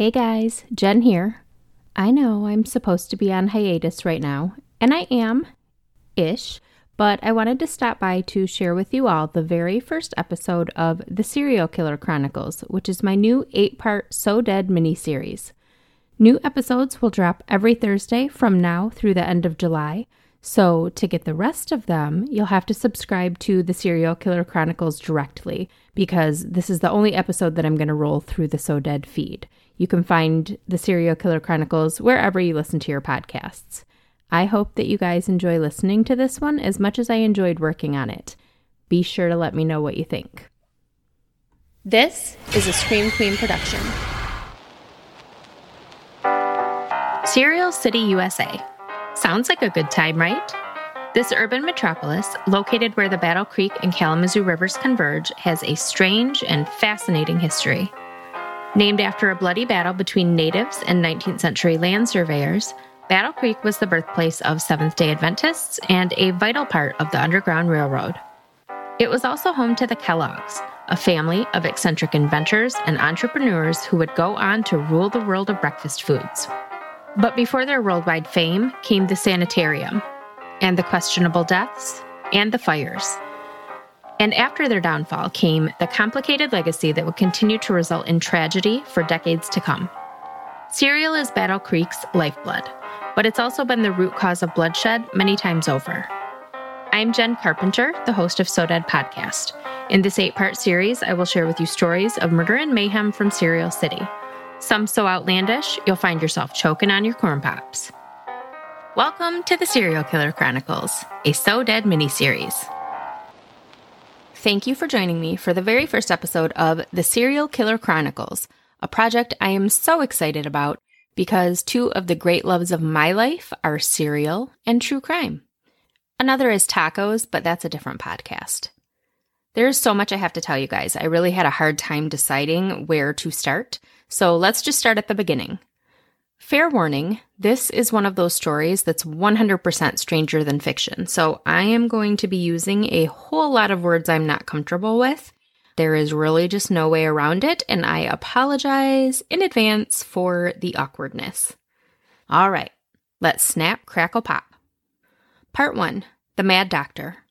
Hey guys, Jen here. I know I'm supposed to be on hiatus right now, and I am ish, but I wanted to stop by to share with you all the very first episode of The Serial Killer Chronicles, which is my new eight part So Dead miniseries. New episodes will drop every Thursday from now through the end of July. So, to get the rest of them, you'll have to subscribe to the Serial Killer Chronicles directly because this is the only episode that I'm going to roll through the So Dead feed. You can find the Serial Killer Chronicles wherever you listen to your podcasts. I hope that you guys enjoy listening to this one as much as I enjoyed working on it. Be sure to let me know what you think. This is a Scream Queen production. Cereal City, USA. Sounds like a good time, right? This urban metropolis, located where the Battle Creek and Kalamazoo rivers converge, has a strange and fascinating history. Named after a bloody battle between natives and 19th century land surveyors, Battle Creek was the birthplace of Seventh day Adventists and a vital part of the Underground Railroad. It was also home to the Kellogg's, a family of eccentric inventors and entrepreneurs who would go on to rule the world of breakfast foods. But before their worldwide fame came the sanitarium, and the questionable deaths, and the fires. And after their downfall came the complicated legacy that would continue to result in tragedy for decades to come. Cereal is Battle Creek's lifeblood but it's also been the root cause of bloodshed many times over. I'm Jen Carpenter, the host of So Dead podcast. In this eight part series, I will share with you stories of murder and mayhem from Cereal City. Some so outlandish, you'll find yourself choking on your corn pops. Welcome to the Serial Killer Chronicles, a So Dead miniseries. Thank you for joining me for the very first episode of The Serial Killer Chronicles, a project I am so excited about because two of the great loves of my life are cereal and true crime. Another is tacos, but that's a different podcast. There's so much I have to tell you guys. I really had a hard time deciding where to start. So let's just start at the beginning. Fair warning, this is one of those stories that's 100% stranger than fiction. So I am going to be using a whole lot of words I'm not comfortable with there is really just no way around it, and I apologize in advance for the awkwardness. All right, let's snap, crackle, pop. Part 1 The Mad Doctor.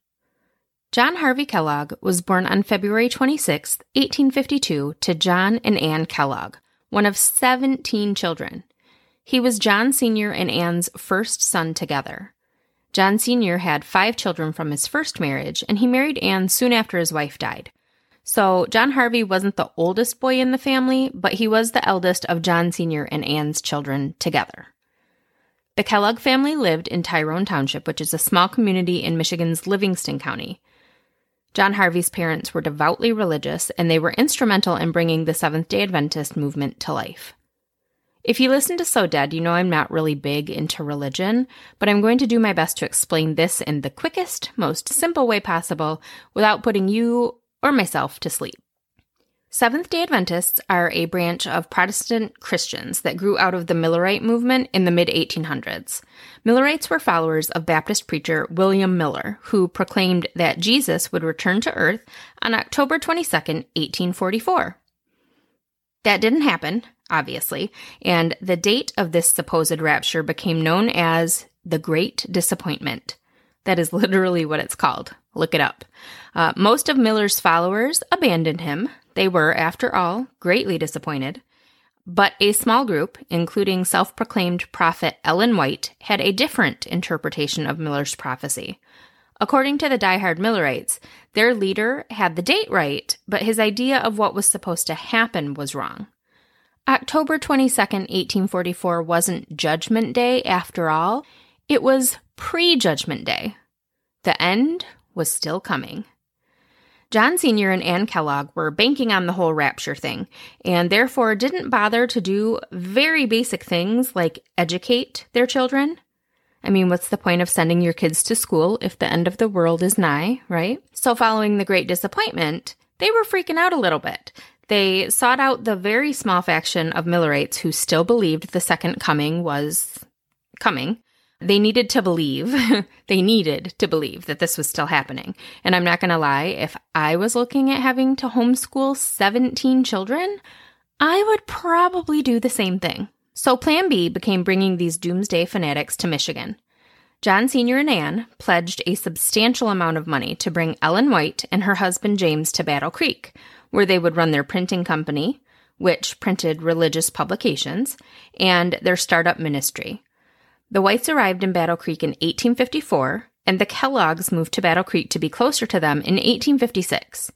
John Harvey Kellogg was born on February 26, 1852, to John and Anne Kellogg, one of 17 children. He was John Sr. and Anne's first son together. John Sr. had five children from his first marriage, and he married Anne soon after his wife died. So, John Harvey wasn't the oldest boy in the family, but he was the eldest of John Sr. and Anne's children together. The Kellogg family lived in Tyrone Township, which is a small community in Michigan's Livingston County. John Harvey's parents were devoutly religious, and they were instrumental in bringing the Seventh day Adventist movement to life. If you listen to So Dead, you know I'm not really big into religion, but I'm going to do my best to explain this in the quickest, most simple way possible without putting you or myself to sleep. Seventh day Adventists are a branch of Protestant Christians that grew out of the Millerite movement in the mid 1800s. Millerites were followers of Baptist preacher William Miller, who proclaimed that Jesus would return to earth on October 22, 1844. That didn't happen, obviously, and the date of this supposed rapture became known as the Great Disappointment. That is literally what it's called. Look it up. Uh, most of Miller's followers abandoned him. They were, after all, greatly disappointed. But a small group, including self proclaimed prophet Ellen White, had a different interpretation of Miller's prophecy. According to the die-hard Millerites, their leader had the date right, but his idea of what was supposed to happen was wrong. October 22nd, 1844 wasn't Judgment Day after all, it was pre Judgment Day. The end was still coming. John Sr. and Anne Kellogg were banking on the whole rapture thing, and therefore didn't bother to do very basic things like educate their children. I mean, what's the point of sending your kids to school if the end of the world is nigh, right? So, following the great disappointment, they were freaking out a little bit. They sought out the very small faction of Millerites who still believed the second coming was coming they needed to believe, they needed to believe that this was still happening. And I'm not going to lie, if I was looking at having to homeschool 17 children, I would probably do the same thing. So Plan B became bringing these doomsday fanatics to Michigan. John Sr. and Ann pledged a substantial amount of money to bring Ellen White and her husband James to Battle Creek, where they would run their printing company, which printed religious publications, and their startup ministry. The Whites arrived in Battle Creek in 1854, and the Kellogg's moved to Battle Creek to be closer to them in 1856.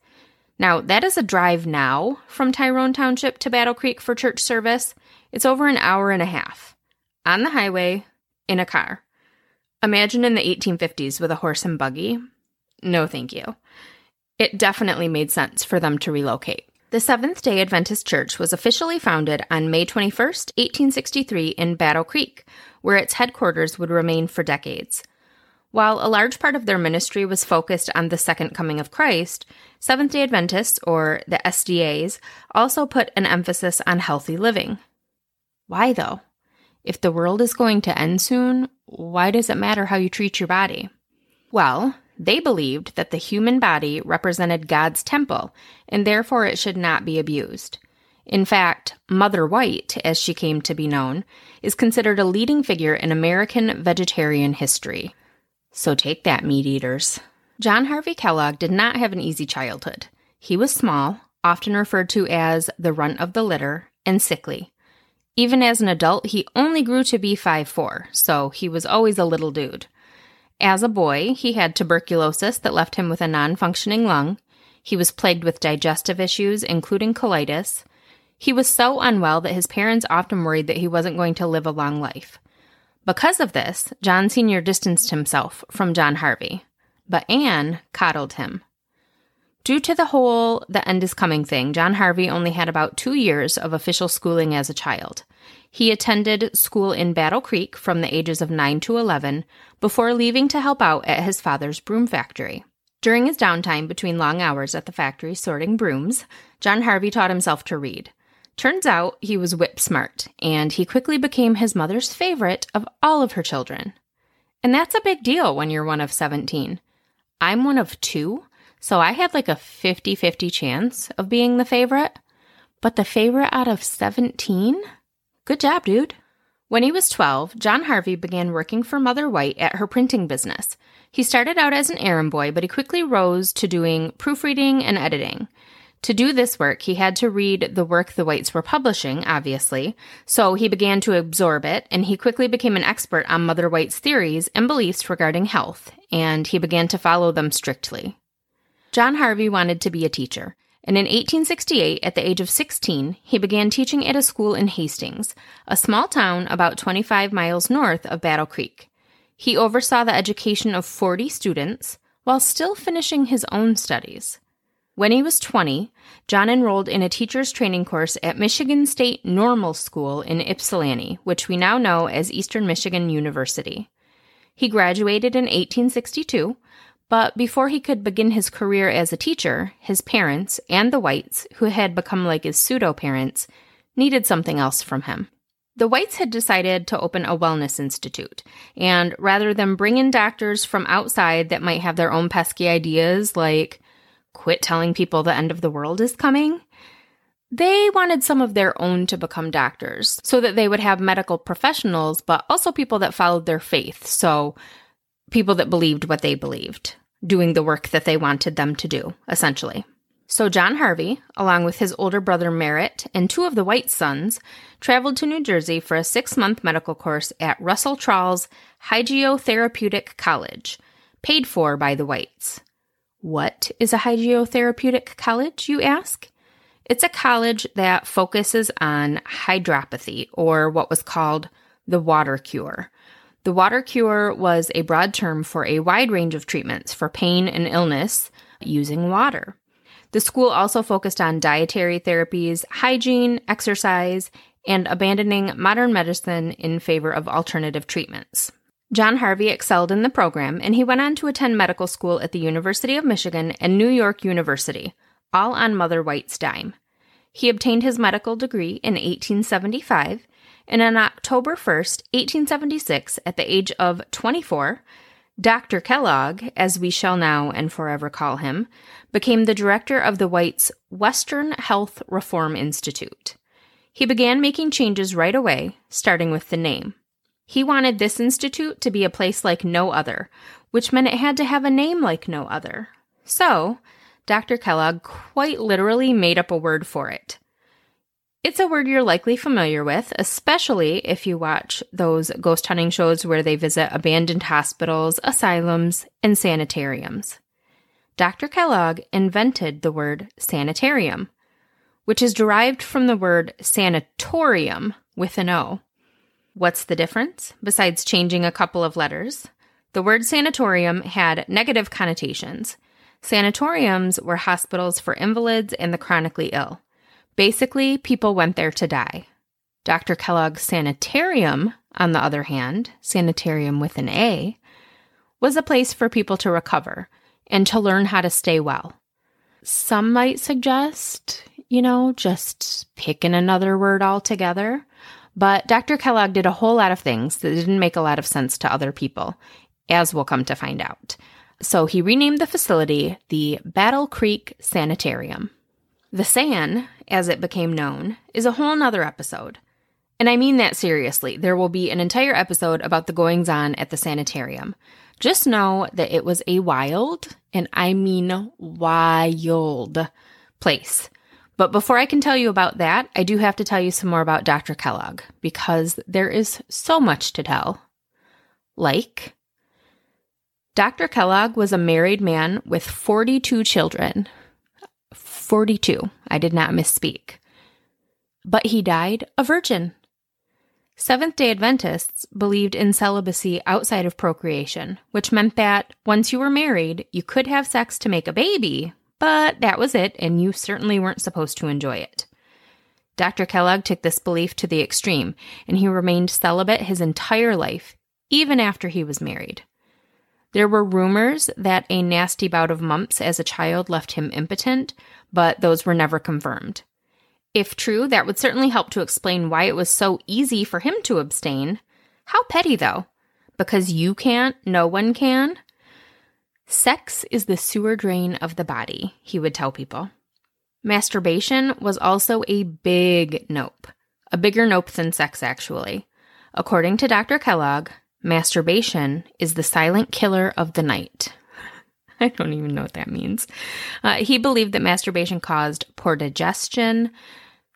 Now, that is a drive now from Tyrone Township to Battle Creek for church service, it's over an hour and a half on the highway in a car. Imagine in the 1850s with a horse and buggy. No, thank you. It definitely made sense for them to relocate. The Seventh day Adventist Church was officially founded on May 21st, 1863, in Battle Creek, where its headquarters would remain for decades. While a large part of their ministry was focused on the second coming of Christ, Seventh day Adventists, or the SDAs, also put an emphasis on healthy living. Why though? If the world is going to end soon, why does it matter how you treat your body? Well, they believed that the human body represented God's temple, and therefore it should not be abused. In fact, Mother White, as she came to be known, is considered a leading figure in American vegetarian history. So take that, meat eaters. John Harvey Kellogg did not have an easy childhood. He was small, often referred to as the runt of the litter, and sickly. Even as an adult, he only grew to be 5'4, so he was always a little dude. As a boy, he had tuberculosis that left him with a non functioning lung. He was plagued with digestive issues, including colitis. He was so unwell that his parents often worried that he wasn't going to live a long life. Because of this, John Sr. distanced himself from John Harvey, but Anne coddled him. Due to the whole the end is coming thing, John Harvey only had about two years of official schooling as a child. He attended school in Battle Creek from the ages of 9 to 11 before leaving to help out at his father's broom factory. During his downtime between long hours at the factory sorting brooms, John Harvey taught himself to read. Turns out he was whip smart, and he quickly became his mother's favorite of all of her children. And that's a big deal when you're one of 17. I'm one of two, so I had like a 50 50 chance of being the favorite. But the favorite out of 17? Good job, dude. When he was 12, John Harvey began working for Mother White at her printing business. He started out as an errand boy, but he quickly rose to doing proofreading and editing. To do this work, he had to read the work the Whites were publishing, obviously, so he began to absorb it, and he quickly became an expert on Mother White's theories and beliefs regarding health, and he began to follow them strictly. John Harvey wanted to be a teacher, and in 1868, at the age of 16, he began teaching at a school in Hastings, a small town about 25 miles north of Battle Creek. He oversaw the education of 40 students while still finishing his own studies. When he was 20, John enrolled in a teacher's training course at Michigan State Normal School in Ypsilanti, which we now know as Eastern Michigan University. He graduated in 1862 but before he could begin his career as a teacher, his parents and the Whites, who had become like his pseudo parents, needed something else from him. The Whites had decided to open a wellness institute, and rather than bring in doctors from outside that might have their own pesky ideas, like quit telling people the end of the world is coming, they wanted some of their own to become doctors so that they would have medical professionals, but also people that followed their faith. So, people that believed what they believed doing the work that they wanted them to do, essentially. So John Harvey, along with his older brother Merritt and two of the White sons, traveled to New Jersey for a six month medical course at Russell Trall's Hygiotherapeutic College, paid for by the Whites. What is a hygiotherapeutic college, you ask? It's a college that focuses on hydropathy, or what was called the water cure, the water cure was a broad term for a wide range of treatments for pain and illness using water. The school also focused on dietary therapies, hygiene, exercise, and abandoning modern medicine in favor of alternative treatments. John Harvey excelled in the program, and he went on to attend medical school at the University of Michigan and New York University, all on Mother White's dime. He obtained his medical degree in 1875 and on October 1st, 1876, at the age of 24, Dr. Kellogg, as we shall now and forever call him, became the director of the White's Western Health Reform Institute. He began making changes right away, starting with the name. He wanted this institute to be a place like no other, which meant it had to have a name like no other. So, Dr. Kellogg quite literally made up a word for it. It's a word you're likely familiar with, especially if you watch those ghost hunting shows where they visit abandoned hospitals, asylums, and sanitariums. Dr. Kellogg invented the word sanitarium, which is derived from the word sanatorium with an O. What's the difference? Besides changing a couple of letters, the word sanatorium had negative connotations. Sanatoriums were hospitals for invalids and the chronically ill. Basically, people went there to die. Dr. Kellogg's sanitarium, on the other hand, sanitarium with an A, was a place for people to recover and to learn how to stay well. Some might suggest, you know, just picking another word altogether. But Dr. Kellogg did a whole lot of things that didn't make a lot of sense to other people, as we'll come to find out. So he renamed the facility the Battle Creek Sanitarium. The SAN, as it became known, is a whole nother episode. And I mean that seriously. There will be an entire episode about the goings on at the sanitarium. Just know that it was a wild, and I mean wild, place. But before I can tell you about that, I do have to tell you some more about Dr. Kellogg because there is so much to tell. Like, Dr. Kellogg was a married man with 42 children. 42. I did not misspeak. But he died a virgin. Seventh day Adventists believed in celibacy outside of procreation, which meant that once you were married, you could have sex to make a baby, but that was it, and you certainly weren't supposed to enjoy it. Dr. Kellogg took this belief to the extreme, and he remained celibate his entire life, even after he was married. There were rumors that a nasty bout of mumps as a child left him impotent, but those were never confirmed. If true, that would certainly help to explain why it was so easy for him to abstain. How petty, though. Because you can't, no one can? Sex is the sewer drain of the body, he would tell people. Masturbation was also a big nope, a bigger nope than sex, actually. According to Dr. Kellogg, masturbation is the silent killer of the night. I don't even know what that means. Uh, he believed that masturbation caused poor digestion,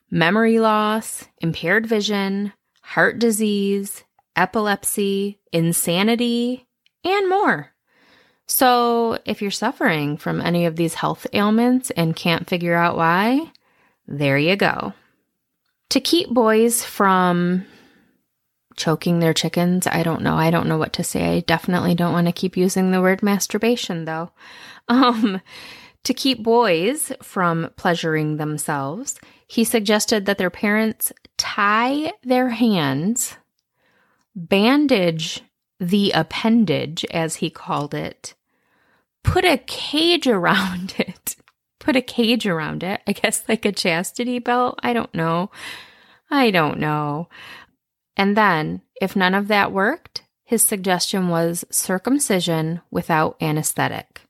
memory loss, impaired vision, heart disease, epilepsy, insanity, and more. So, if you're suffering from any of these health ailments and can't figure out why, there you go. To keep boys from choking their chickens, I don't know. I don't know what to say. I definitely don't want to keep using the word masturbation, though. Um, to keep boys from pleasuring themselves, he suggested that their parents tie their hands, bandage the appendage, as he called it, put a cage around it. Put a cage around it. I guess like a chastity belt. I don't know. I don't know. And then, if none of that worked, his suggestion was circumcision without anesthetic.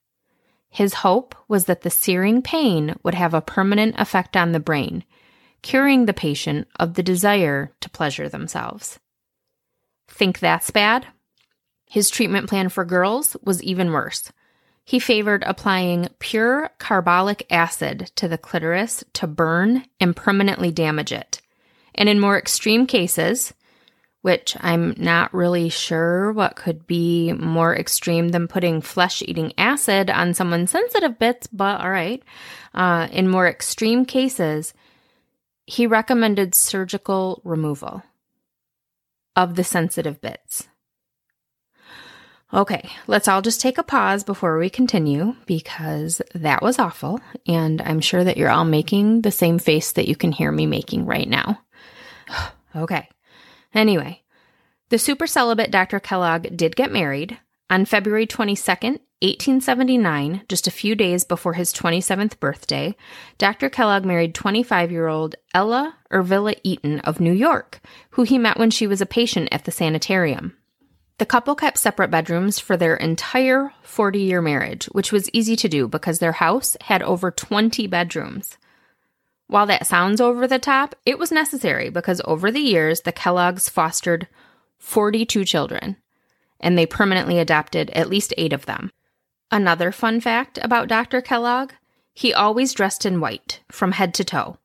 His hope was that the searing pain would have a permanent effect on the brain, curing the patient of the desire to pleasure themselves. Think that's bad? His treatment plan for girls was even worse. He favored applying pure carbolic acid to the clitoris to burn and permanently damage it. And in more extreme cases, which I'm not really sure what could be more extreme than putting flesh eating acid on someone's sensitive bits, but all right. Uh, in more extreme cases, he recommended surgical removal of the sensitive bits. Okay, let's all just take a pause before we continue because that was awful. And I'm sure that you're all making the same face that you can hear me making right now. okay. Anyway, the super celibate Dr. Kellogg did get married on February 22nd, 1879, just a few days before his 27th birthday. Dr. Kellogg married 25 year old Ella Ervilla Eaton of New York, who he met when she was a patient at the sanitarium. The couple kept separate bedrooms for their entire 40 year marriage, which was easy to do because their house had over 20 bedrooms. While that sounds over the top, it was necessary because over the years, the Kellogg's fostered 42 children, and they permanently adopted at least eight of them. Another fun fact about Dr. Kellogg he always dressed in white, from head to toe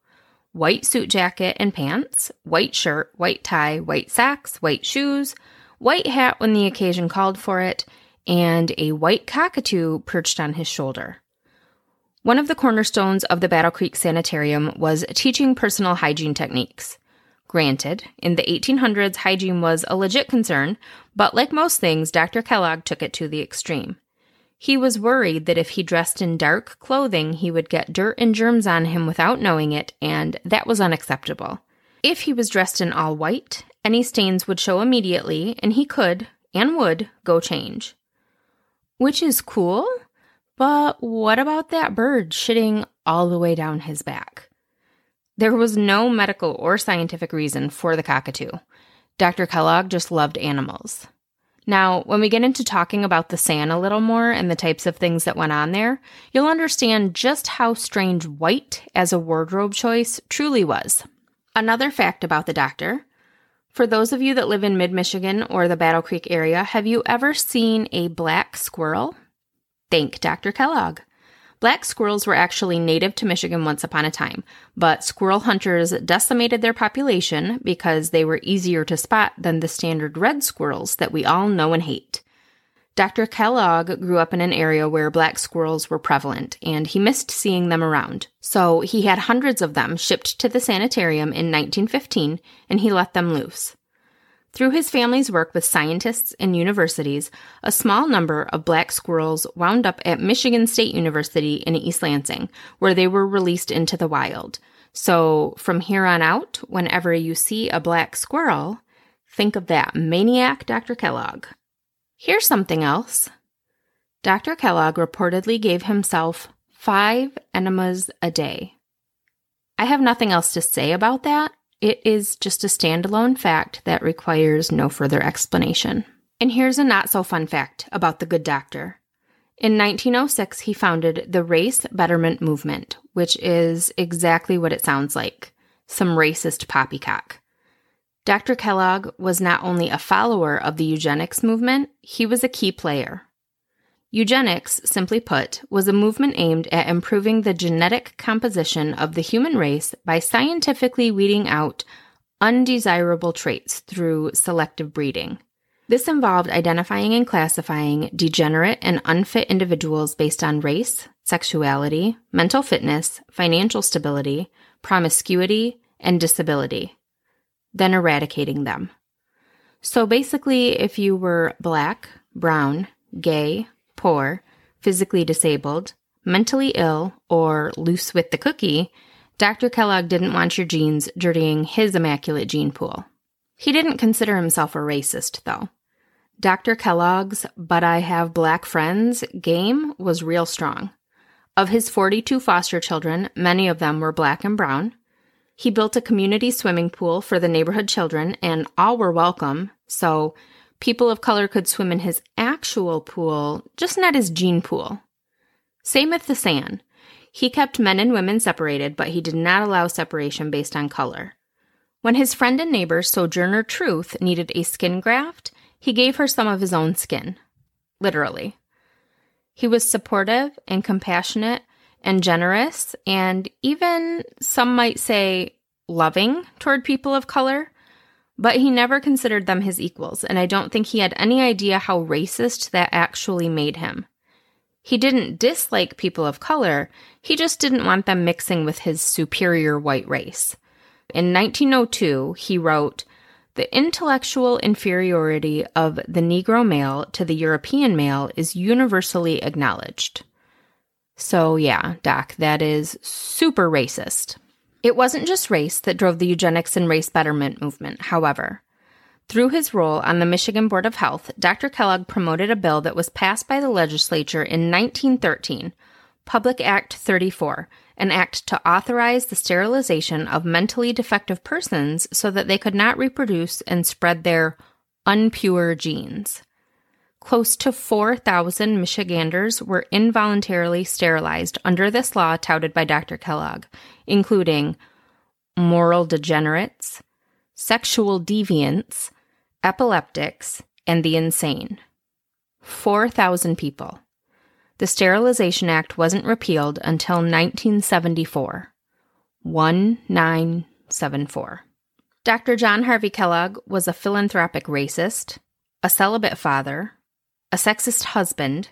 white suit jacket and pants, white shirt, white tie, white socks, white shoes, white hat when the occasion called for it, and a white cockatoo perched on his shoulder. One of the cornerstones of the Battle Creek Sanitarium was teaching personal hygiene techniques. Granted, in the 1800s, hygiene was a legit concern, but like most things, Dr. Kellogg took it to the extreme. He was worried that if he dressed in dark clothing, he would get dirt and germs on him without knowing it, and that was unacceptable. If he was dressed in all white, any stains would show immediately, and he could, and would, go change. Which is cool, but what about that bird shitting all the way down his back? There was no medical or scientific reason for the cockatoo. Dr. Kellogg just loved animals. Now, when we get into talking about the SAN a little more and the types of things that went on there, you'll understand just how strange white as a wardrobe choice truly was. Another fact about the doctor for those of you that live in mid Michigan or the Battle Creek area, have you ever seen a black squirrel? Thank Dr. Kellogg. Black squirrels were actually native to Michigan once upon a time, but squirrel hunters decimated their population because they were easier to spot than the standard red squirrels that we all know and hate. Dr. Kellogg grew up in an area where black squirrels were prevalent, and he missed seeing them around. So he had hundreds of them shipped to the sanitarium in 1915, and he let them loose. Through his family's work with scientists and universities, a small number of black squirrels wound up at Michigan State University in East Lansing, where they were released into the wild. So from here on out, whenever you see a black squirrel, think of that maniac Dr. Kellogg. Here's something else. Dr. Kellogg reportedly gave himself five enemas a day. I have nothing else to say about that it is just a standalone fact that requires no further explanation. And here's a not so fun fact about the good doctor. In 1906, he founded the Race Betterment Movement, which is exactly what it sounds like some racist poppycock. Dr. Kellogg was not only a follower of the eugenics movement, he was a key player. Eugenics, simply put, was a movement aimed at improving the genetic composition of the human race by scientifically weeding out undesirable traits through selective breeding. This involved identifying and classifying degenerate and unfit individuals based on race, sexuality, mental fitness, financial stability, promiscuity, and disability, then eradicating them. So basically, if you were black, brown, gay, poor, physically disabled, mentally ill, or loose with the cookie, Dr. Kellogg didn't want your genes dirtying his immaculate gene pool. He didn't consider himself a racist, though. Dr. Kellogg's But I Have Black Friends game was real strong. Of his 42 foster children, many of them were black and brown. He built a community swimming pool for the neighborhood children, and all were welcome, so people of color could swim in his actual pool, just not his gene pool. Same with the SAN. He kept men and women separated, but he did not allow separation based on color. When his friend and neighbor Sojourner Truth needed a skin graft, he gave her some of his own skin. Literally. He was supportive and compassionate and generous, and even, some might say, loving toward people of color. But he never considered them his equals, and I don't think he had any idea how racist that actually made him. He didn't dislike people of color, he just didn't want them mixing with his superior white race. In 1902, he wrote, The intellectual inferiority of the Negro male to the European male is universally acknowledged. So, yeah, Doc, that is super racist. It wasn't just race that drove the eugenics and race betterment movement, however. Through his role on the Michigan Board of Health, Dr. Kellogg promoted a bill that was passed by the legislature in 1913, Public Act 34, an act to authorize the sterilization of mentally defective persons so that they could not reproduce and spread their unpure genes. Close to 4,000 Michiganders were involuntarily sterilized under this law touted by Dr. Kellogg, including moral degenerates, sexual deviants, epileptics, and the insane. 4,000 people. The Sterilization Act wasn't repealed until 1974. 1974. Dr. John Harvey Kellogg was a philanthropic racist, a celibate father, a sexist husband,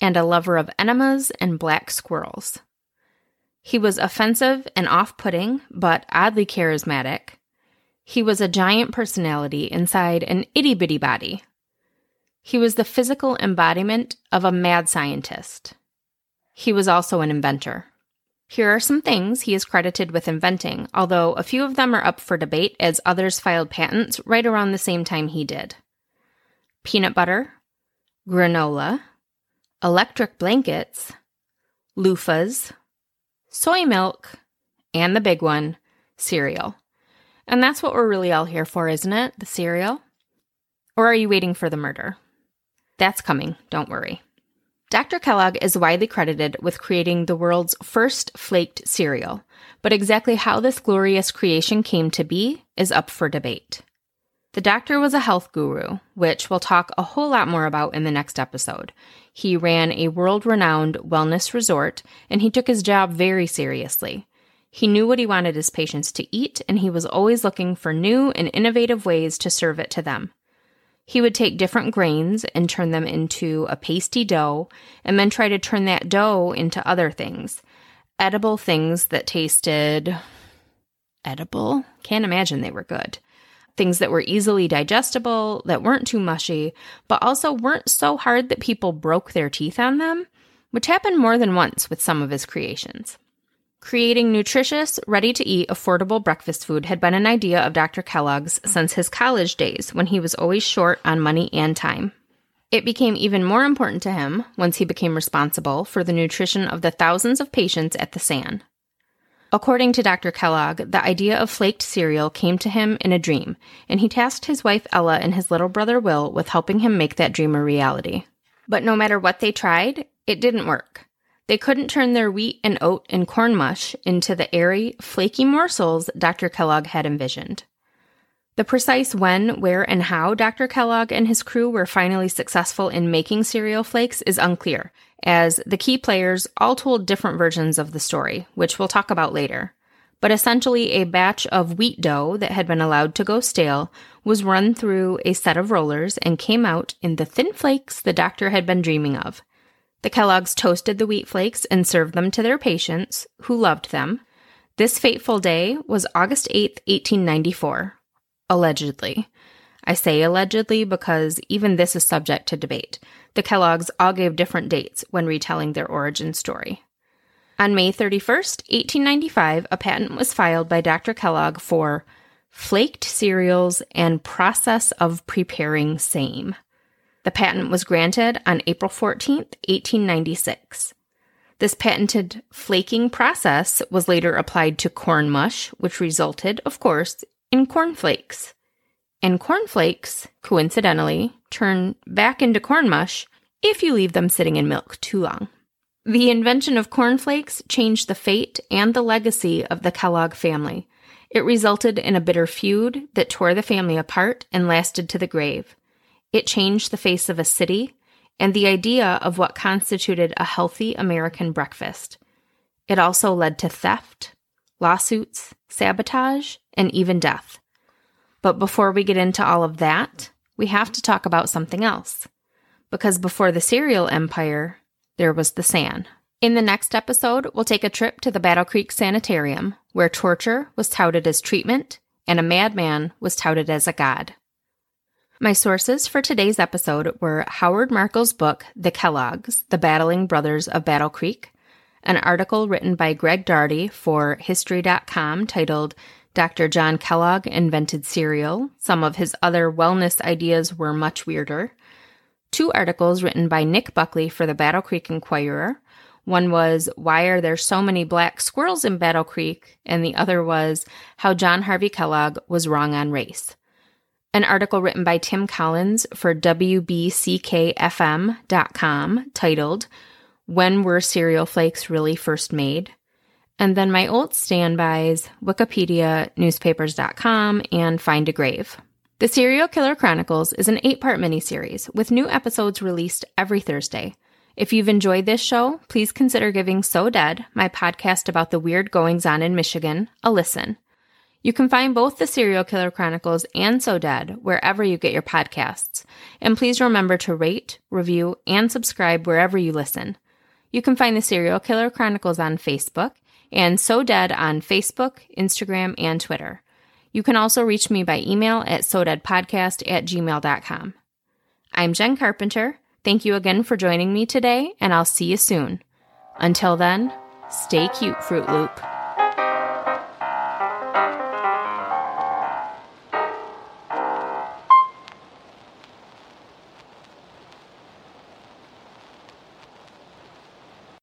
and a lover of enemas and black squirrels. He was offensive and off putting, but oddly charismatic. He was a giant personality inside an itty bitty body. He was the physical embodiment of a mad scientist. He was also an inventor. Here are some things he is credited with inventing, although a few of them are up for debate as others filed patents right around the same time he did peanut butter, granola, electric blankets, loofahs, soy milk, and the big one, cereal. And that's what we're really all here for, isn't it? The cereal? Or are you waiting for the murder? That's coming, don't worry. Dr. Kellogg is widely credited with creating the world's first flaked cereal, but exactly how this glorious creation came to be is up for debate. The doctor was a health guru, which we'll talk a whole lot more about in the next episode. He ran a world renowned wellness resort, and he took his job very seriously. He knew what he wanted his patients to eat, and he was always looking for new and innovative ways to serve it to them. He would take different grains and turn them into a pasty dough, and then try to turn that dough into other things. Edible things that tasted edible. Can't imagine they were good things that were easily digestible, that weren't too mushy, but also weren't so hard that people broke their teeth on them, which happened more than once with some of his creations. Creating nutritious, ready to eat, affordable breakfast food had been an idea of Dr. Kellogg's since his college days when he was always short on money and time. It became even more important to him once he became responsible for the nutrition of the thousands of patients at the SAN. According to Dr. Kellogg, the idea of flaked cereal came to him in a dream, and he tasked his wife Ella and his little brother Will with helping him make that dream a reality. But no matter what they tried, it didn't work. They couldn't turn their wheat and oat and corn mush into the airy, flaky morsels Dr. Kellogg had envisioned. The precise when, where, and how Dr. Kellogg and his crew were finally successful in making cereal flakes is unclear, as the key players all told different versions of the story, which we'll talk about later. But essentially, a batch of wheat dough that had been allowed to go stale was run through a set of rollers and came out in the thin flakes the doctor had been dreaming of. The Kellogg's toasted the wheat flakes and served them to their patients, who loved them. This fateful day was August 8, 1894. Allegedly. I say allegedly because even this is subject to debate. The Kellogg's all gave different dates when retelling their origin story. On May 31st, 1895, a patent was filed by Dr. Kellogg for flaked cereals and process of preparing same. The patent was granted on April 14th, 1896. This patented flaking process was later applied to corn mush, which resulted, of course, in cornflakes. And cornflakes, coincidentally, turn back into corn mush if you leave them sitting in milk too long. The invention of cornflakes changed the fate and the legacy of the Kellogg family. It resulted in a bitter feud that tore the family apart and lasted to the grave. It changed the face of a city and the idea of what constituted a healthy American breakfast. It also led to theft, lawsuits, sabotage, and even death. But before we get into all of that, we have to talk about something else. Because before the cereal empire, there was the SAN. In the next episode, we'll take a trip to the Battle Creek Sanitarium, where torture was touted as treatment and a madman was touted as a god. My sources for today's episode were Howard Markel's book, The Kelloggs, The Battling Brothers of Battle Creek, an article written by Greg Daugherty for History.com titled Dr. John Kellogg invented cereal. Some of his other wellness ideas were much weirder. Two articles written by Nick Buckley for the Battle Creek Enquirer. One was, Why are there so many black squirrels in Battle Creek? And the other was, How John Harvey Kellogg was wrong on race. an article written by Tim Collins for WBCKFM.com titled, When Were Cereal Flakes Really First Made? And then my old standbys, Wikipedia, newspapers.com, and Find a Grave. The Serial Killer Chronicles is an eight part miniseries with new episodes released every Thursday. If you've enjoyed this show, please consider giving So Dead, my podcast about the weird goings on in Michigan, a listen. You can find both the Serial Killer Chronicles and So Dead wherever you get your podcasts. And please remember to rate, review, and subscribe wherever you listen. You can find the Serial Killer Chronicles on Facebook and So Dead on Facebook, Instagram, and Twitter. You can also reach me by email at sodeadpodcast at gmail.com. I'm Jen Carpenter. Thank you again for joining me today, and I'll see you soon. Until then, stay cute, Fruit Loop.